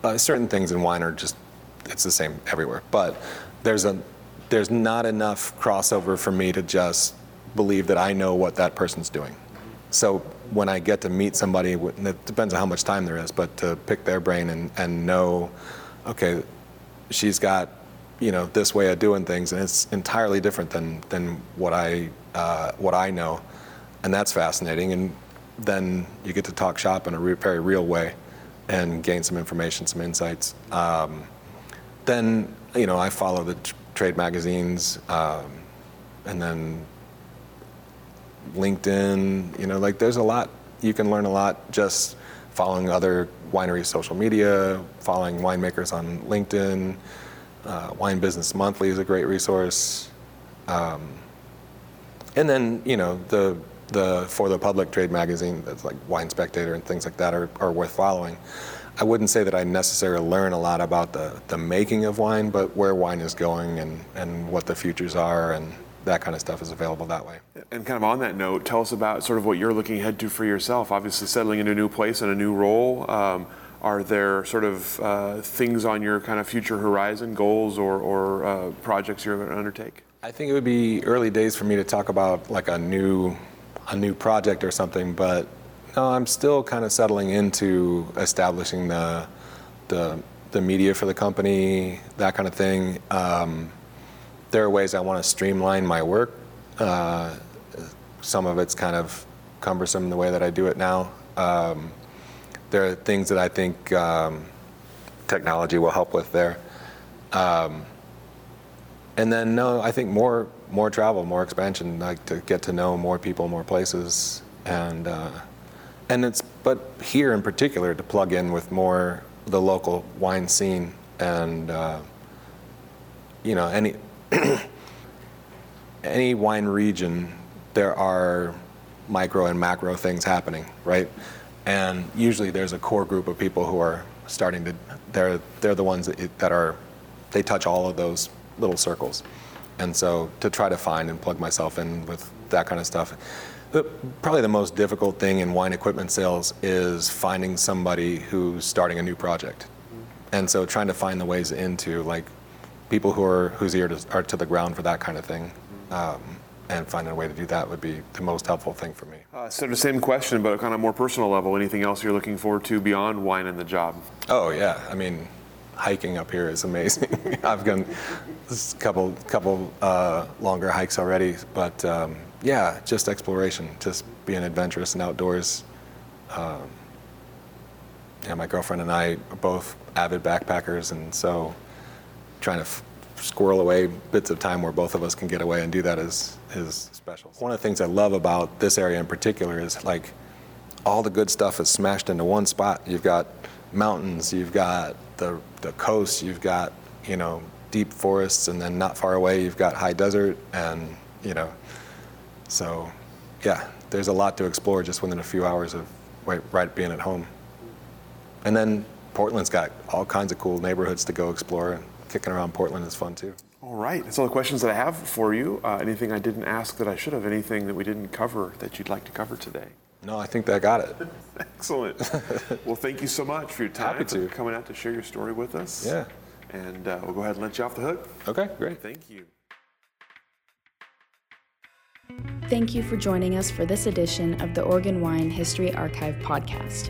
uh, certain things in wine are just, it's the same everywhere. But there's a, there's not enough crossover for me to just believe that I know what that person's doing. So when I get to meet somebody, it depends on how much time there is, but to pick their brain and, and know, okay, she's got you know this way of doing things, and it's entirely different than than what I uh, what I know, and that's fascinating. And then you get to talk shop in a re- very real way, and gain some information, some insights. Um, then you know I follow the t- trade magazines, um, and then LinkedIn. You know, like there's a lot you can learn a lot just following other winery social media, following winemakers on LinkedIn. Uh, Wine Business Monthly is a great resource. Um, and then, you know, the, the for the public trade magazine, that's like Wine Spectator and things like that are, are worth following. I wouldn't say that I necessarily learn a lot about the, the making of wine, but where wine is going and, and what the futures are and that kind of stuff is available that way. And kind of on that note, tell us about sort of what you're looking ahead to for yourself. Obviously, settling into a new place and a new role. Um, are there sort of uh, things on your kind of future horizon, goals or, or uh, projects you're going to undertake? I think it would be early days for me to talk about like a new, a new project or something, but no, I'm still kind of settling into establishing the, the, the media for the company, that kind of thing. Um, there are ways I want to streamline my work. Uh, some of it's kind of cumbersome the way that I do it now. Um, there are things that I think um, technology will help with there. Um, and then no, I think more more travel, more expansion, like to get to know more people, more places, and uh, and it's but here in particular to plug in with more the local wine scene and uh, you know any any wine region there are micro and macro things happening, right? And usually there's a core group of people who are starting to they're they're the ones that, that are they touch all of those little circles. And so to try to find and plug myself in with that kind of stuff. Probably the most difficult thing in wine equipment sales is finding somebody who's starting a new project. And so trying to find the ways into like people who are whose ear to, are to the ground for that kind of thing. Um, and finding a way to do that would be the most helpful thing for me. Uh, so the same question, but kind of more personal level. Anything else you're looking forward to beyond wine and the job? Oh yeah, I mean, hiking up here is amazing. I've done a couple couple uh, longer hikes already, but um, yeah, just exploration, just being adventurous and outdoors. Um, yeah, my girlfriend and I are both avid backpackers, and so trying to f- squirrel away bits of time where both of us can get away and do that is is special. One of the things I love about this area in particular is like all the good stuff is smashed into one spot. You've got mountains, you've got the the coast, you've got you know deep forests, and then not far away you've got high desert, and you know, so yeah, there's a lot to explore just within a few hours of right, right being at home. And then Portland's got all kinds of cool neighborhoods to go explore, and kicking around Portland is fun too. All right, that's all the questions that I have for you. Uh, anything I didn't ask that I should have? Anything that we didn't cover that you'd like to cover today? No, I think that got it. Excellent. well, thank you so much for your time Happy to. for coming out to share your story with us. Yeah. And uh, we'll go ahead and let you off the hook. Okay, great. Thank you. Thank you for joining us for this edition of the Oregon Wine History Archive podcast.